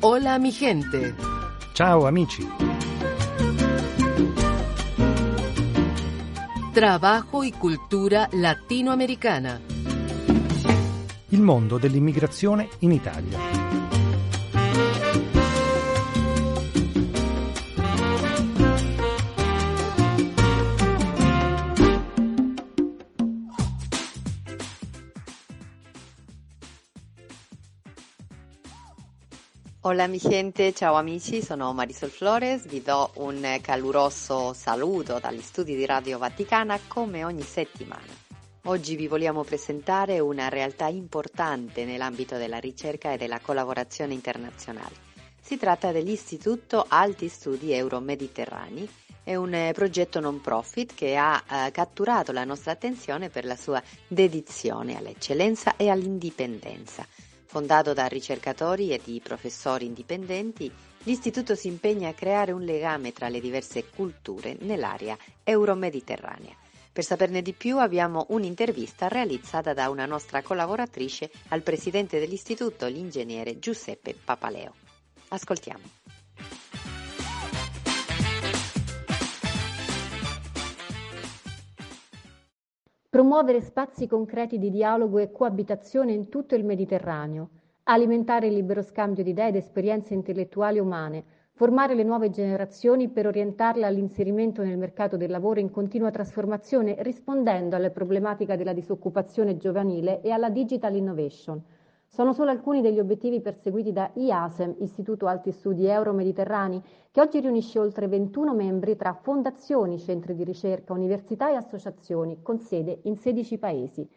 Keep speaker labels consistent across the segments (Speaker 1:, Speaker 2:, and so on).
Speaker 1: Hola mi gente.
Speaker 2: Ciao amici.
Speaker 1: Trabajo y cultura latinoamericana.
Speaker 2: Il mondo dell'immigrazione in Italia.
Speaker 3: Hola mi gente, ciao amici, sono Marisol Flores, vi do un caloroso saluto dagli studi di Radio Vaticana come ogni settimana. Oggi vi vogliamo presentare una realtà importante nell'ambito della ricerca e della collaborazione internazionale. Si tratta dell'Istituto Alti Studi Euro-Mediterranei, è un progetto non profit che ha eh, catturato la nostra attenzione per la sua dedizione all'eccellenza e all'indipendenza Fondato da ricercatori e di professori indipendenti, l'istituto si impegna a creare un legame tra le diverse culture nell'area euromediterranea. Per saperne di più abbiamo un'intervista realizzata da una nostra collaboratrice al presidente dell'istituto, l'ingegnere Giuseppe Papaleo. Ascoltiamo.
Speaker 4: Promuovere spazi concreti di dialogo e coabitazione in tutto il Mediterraneo, alimentare il libero scambio di idee ed esperienze intellettuali umane, formare le nuove generazioni per orientarle all'inserimento nel mercato del lavoro in continua trasformazione, rispondendo alle problematiche della disoccupazione giovanile e alla digital innovation – sono solo alcuni degli obiettivi perseguiti da IASEM, Istituto Alti Studi Euro-Mediterranei, che oggi riunisce oltre 21 membri tra fondazioni, centri di ricerca, università e associazioni, con sede in 16 paesi.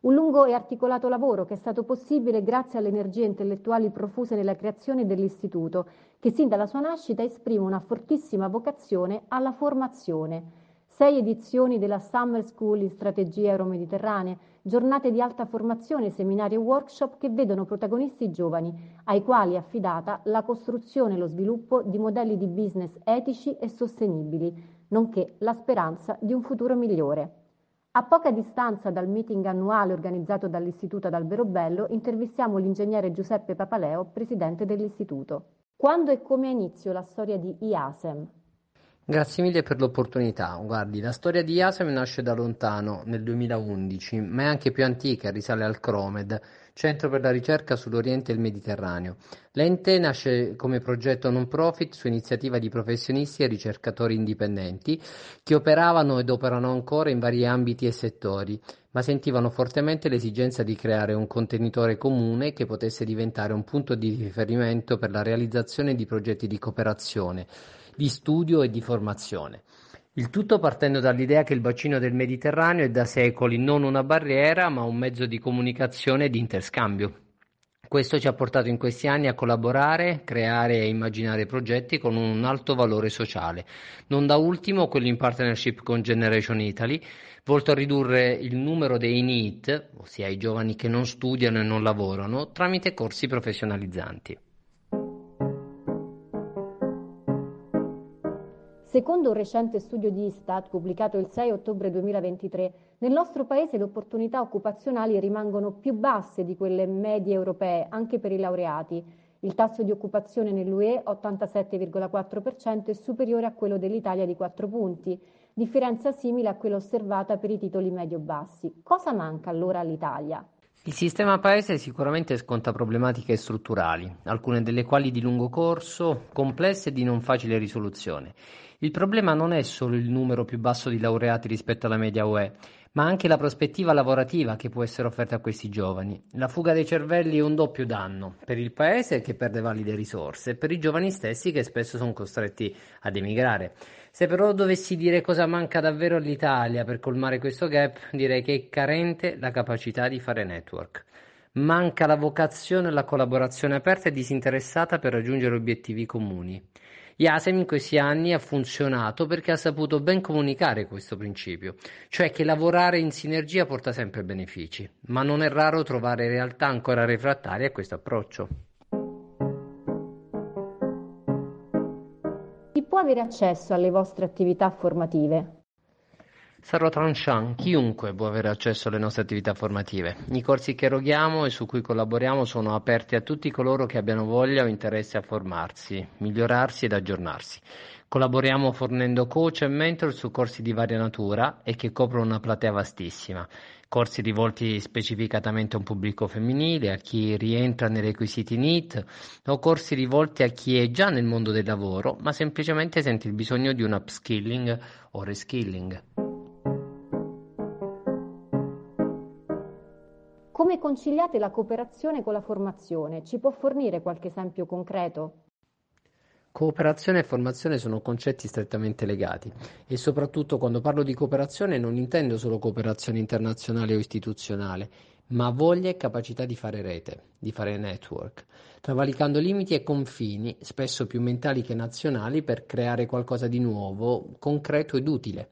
Speaker 4: Un lungo e articolato lavoro che è stato possibile grazie alle energie intellettuali profuse nella creazione dell'istituto, che sin dalla sua nascita esprime una fortissima vocazione alla formazione. Sei edizioni della Summer School in strategie euro-mediterranee, giornate di alta formazione, seminari e workshop che vedono protagonisti giovani, ai quali è affidata la costruzione e lo sviluppo di modelli di business etici e sostenibili, nonché la speranza di un futuro migliore. A poca distanza dal meeting annuale organizzato dall'Istituto ad Alberobello, intervistiamo l'ingegnere Giuseppe Papaleo, presidente dell'Istituto. Quando e come ha inizio la storia di IASEM?
Speaker 5: Grazie mille per l'opportunità. Guardi, la storia di Iasem nasce da lontano, nel 2011, ma è anche più antica, risale al CROMED, Centro per la ricerca sull'Oriente e il Mediterraneo. L'ente nasce come progetto non profit su iniziativa di professionisti e ricercatori indipendenti che operavano ed operano ancora in vari ambiti e settori, ma sentivano fortemente l'esigenza di creare un contenitore comune che potesse diventare un punto di riferimento per la realizzazione di progetti di cooperazione di studio e di formazione. Il tutto partendo dall'idea che il bacino del Mediterraneo è da secoli non una barriera, ma un mezzo di comunicazione e di interscambio. Questo ci ha portato in questi anni a collaborare, creare e immaginare progetti con un alto valore sociale, non da ultimo quello in partnership con Generation Italy, volto a ridurre il numero dei NEET, ossia i giovani che non studiano e non lavorano, tramite corsi professionalizzanti.
Speaker 4: Secondo un recente studio di Istat pubblicato il 6 ottobre 2023, nel nostro paese le opportunità occupazionali rimangono più basse di quelle medie europee anche per i laureati. Il tasso di occupazione nell'UE, 87,4%, è superiore a quello dell'Italia di 4 punti, differenza simile a quella osservata per i titoli medio-bassi. Cosa manca allora all'Italia?
Speaker 5: Il sistema paese sicuramente sconta problematiche strutturali, alcune delle quali di lungo corso, complesse e di non facile risoluzione. Il problema non è solo il numero più basso di laureati rispetto alla media UE, ma anche la prospettiva lavorativa che può essere offerta a questi giovani. La fuga dei cervelli è un doppio danno per il paese che perde valide risorse e per i giovani stessi che spesso sono costretti ad emigrare. Se però dovessi dire cosa manca davvero all'Italia per colmare questo gap, direi che è carente la capacità di fare network. Manca la vocazione e la collaborazione aperta e disinteressata per raggiungere obiettivi comuni. Yasem in questi anni ha funzionato perché ha saputo ben comunicare questo principio, cioè che lavorare in sinergia porta sempre benefici, ma non è raro trovare realtà ancora refrattarie a questo approccio.
Speaker 4: avere accesso alle vostre attività formative?
Speaker 5: Sarò tranchant, chiunque può avere accesso alle nostre attività formative. I corsi che eroghiamo e su cui collaboriamo sono aperti a tutti coloro che abbiano voglia o interesse a formarsi, migliorarsi ed aggiornarsi. Collaboriamo fornendo coach e mentor su corsi di varia natura e che coprono una platea vastissima. Corsi rivolti specificatamente a un pubblico femminile, a chi rientra nei requisiti NEET o corsi rivolti a chi è già nel mondo del lavoro ma semplicemente sente il bisogno di un upskilling o reskilling.
Speaker 4: Come conciliate la cooperazione con la formazione? Ci può fornire qualche esempio concreto?
Speaker 5: Cooperazione e formazione sono concetti strettamente legati e soprattutto quando parlo di cooperazione non intendo solo cooperazione internazionale o istituzionale, ma voglia e capacità di fare rete, di fare network, travalicando limiti e confini, spesso più mentali che nazionali, per creare qualcosa di nuovo, concreto ed utile.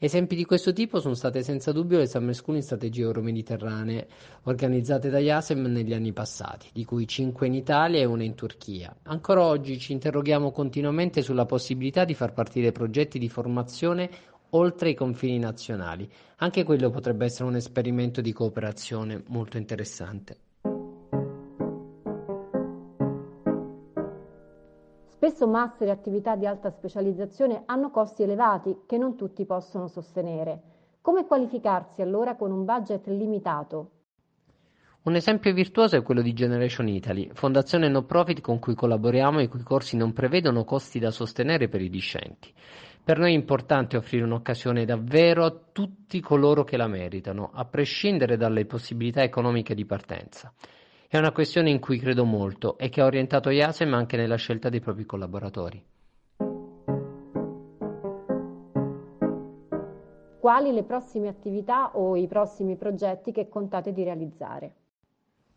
Speaker 5: Esempi di questo tipo sono state senza dubbio le Summer School in strategie euromediterranee organizzate da IASEM negli anni passati, di cui 5 in Italia e una in Turchia. Ancora oggi ci interroghiamo continuamente sulla possibilità di far partire progetti di formazione oltre i confini nazionali. Anche quello potrebbe essere un esperimento di cooperazione molto interessante.
Speaker 4: Spesso master e attività di alta specializzazione hanno costi elevati che non tutti possono sostenere. Come qualificarsi allora con un budget limitato?
Speaker 5: Un esempio virtuoso è quello di Generation Italy, fondazione no profit con cui collaboriamo e i cui corsi non prevedono costi da sostenere per i discenti. Per noi è importante offrire un'occasione davvero a tutti coloro che la meritano, a prescindere dalle possibilità economiche di partenza. È una questione in cui credo molto e che ha orientato IASEM anche nella scelta dei propri collaboratori.
Speaker 4: Quali le prossime attività o i prossimi progetti che contate di realizzare?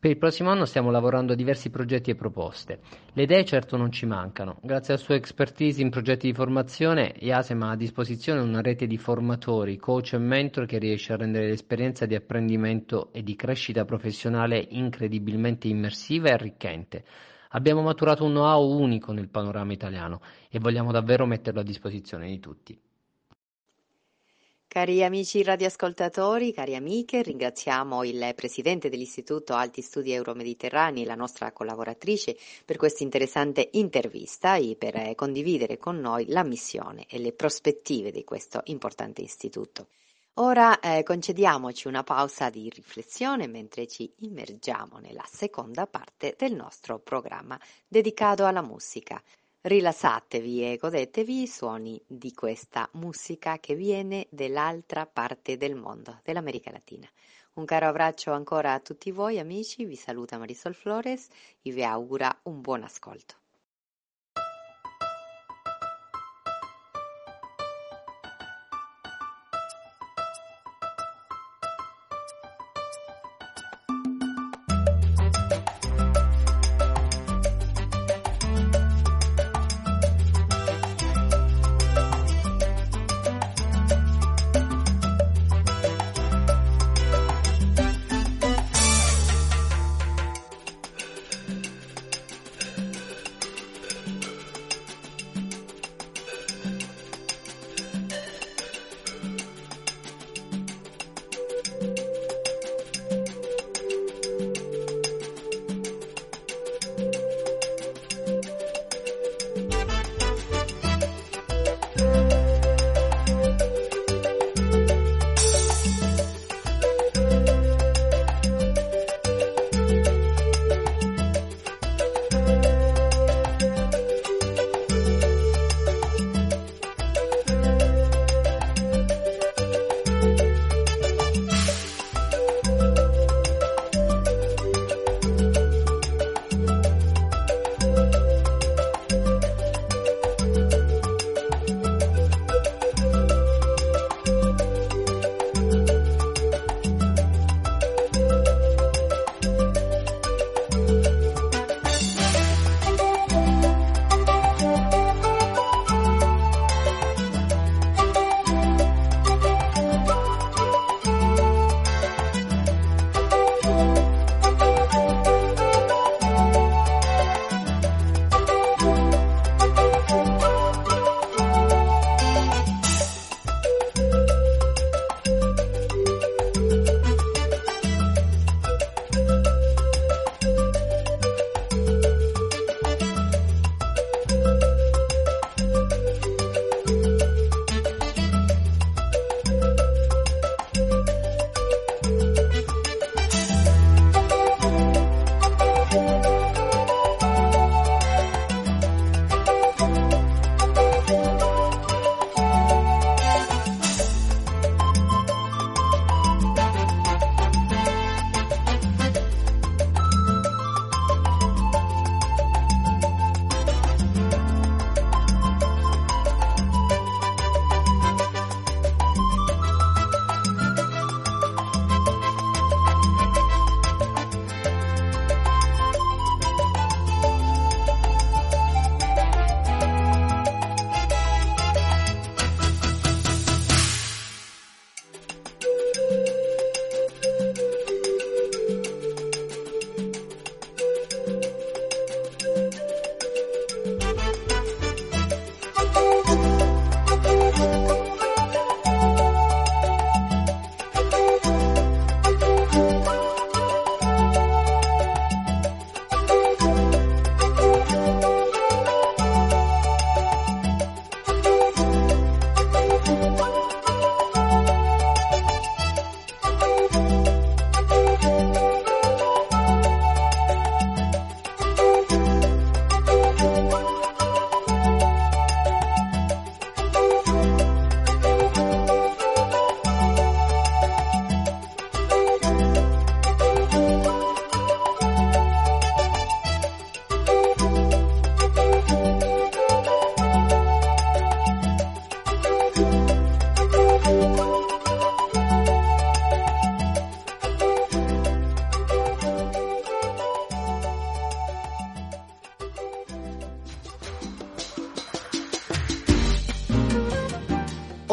Speaker 5: Per il prossimo anno stiamo lavorando a diversi progetti e proposte. Le idee certo non ci mancano. Grazie alla sua expertise in progetti di formazione, IASEM ha a disposizione una rete di formatori, coach e mentor che riesce a rendere l'esperienza di apprendimento e di crescita professionale incredibilmente immersiva e arricchente. Abbiamo maturato un know-how unico nel panorama italiano e vogliamo davvero metterlo a disposizione di tutti.
Speaker 3: Cari amici radioascoltatori, cari amiche, ringraziamo il presidente dell'Istituto Alti Studi Euromediterranei, la nostra collaboratrice, per questa interessante intervista e per condividere con noi la missione e le prospettive di questo importante istituto. Ora eh, concediamoci una pausa di riflessione mentre ci immergiamo nella seconda parte del nostro programma dedicato alla musica. Rilassatevi e godetevi i suoni di questa musica che viene dall'altra parte del mondo, dell'America Latina. Un caro abbraccio ancora a tutti voi amici, vi saluta Marisol Flores e vi augura un buon ascolto.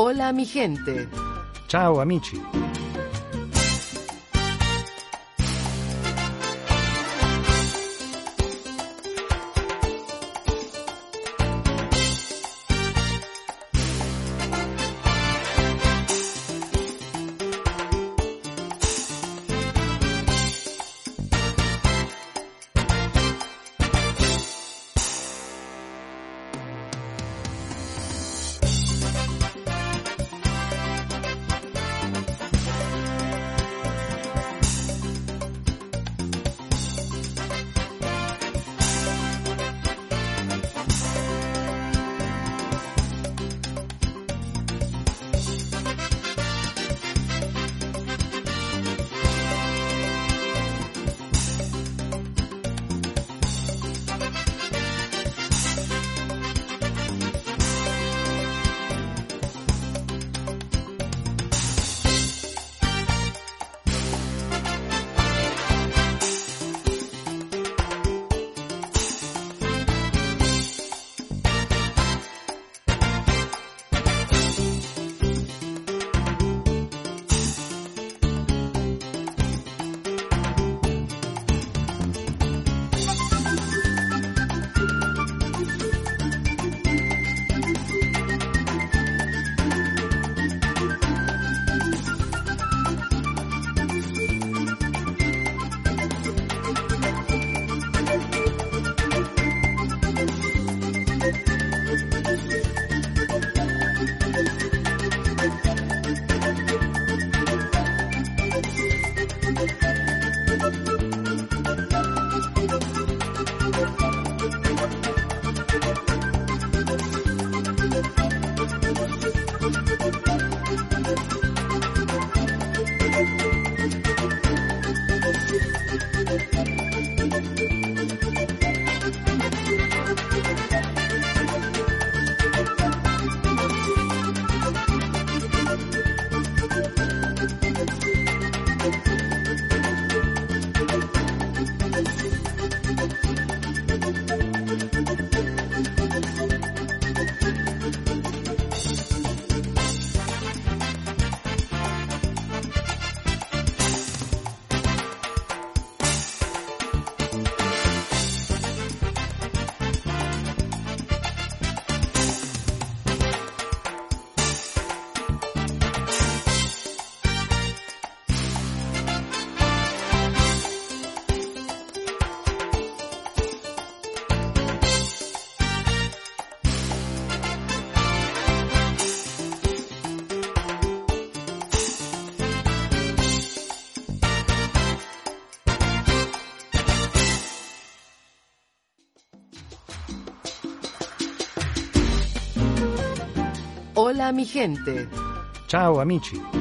Speaker 1: Hola mi gente.
Speaker 2: Ciao amici.
Speaker 1: Mi gente.
Speaker 2: Ciao amici.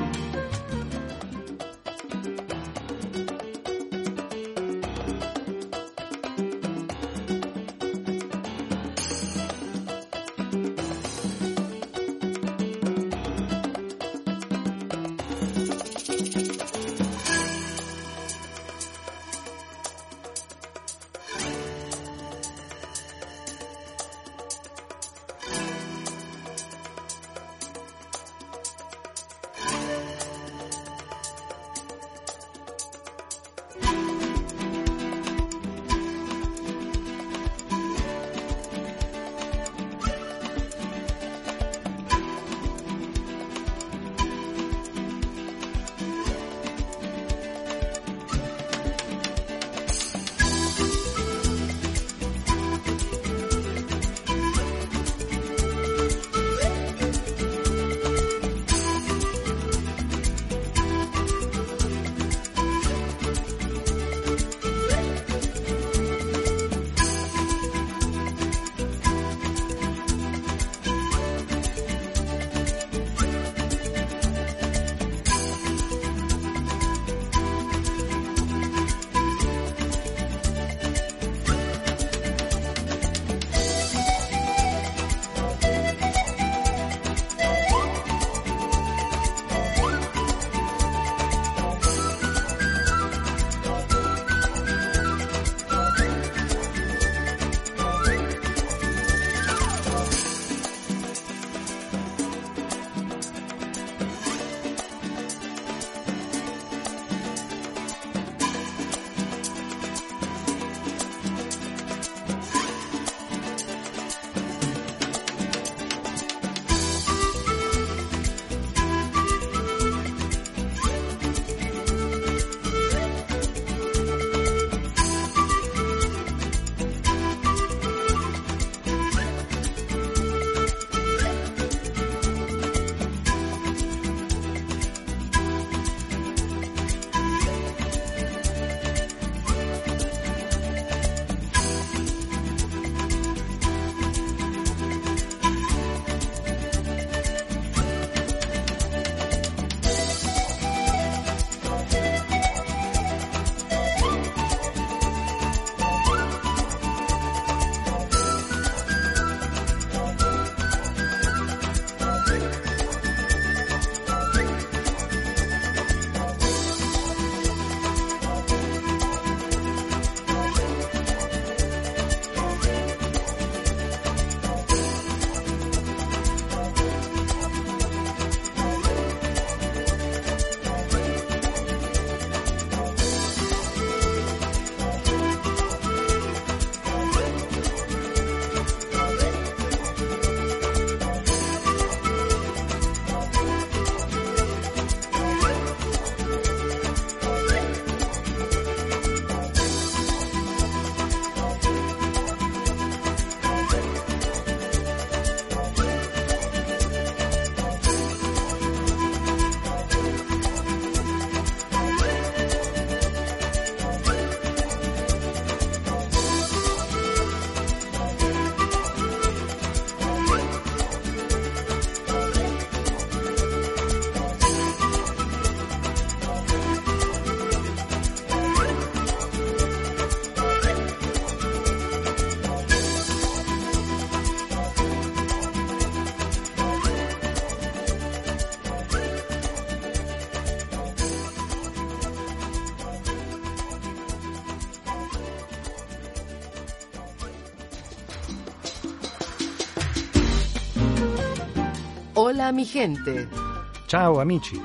Speaker 1: Hola mi gente.
Speaker 2: Ciao amici.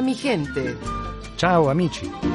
Speaker 1: Mi gente.
Speaker 2: Ciao amici.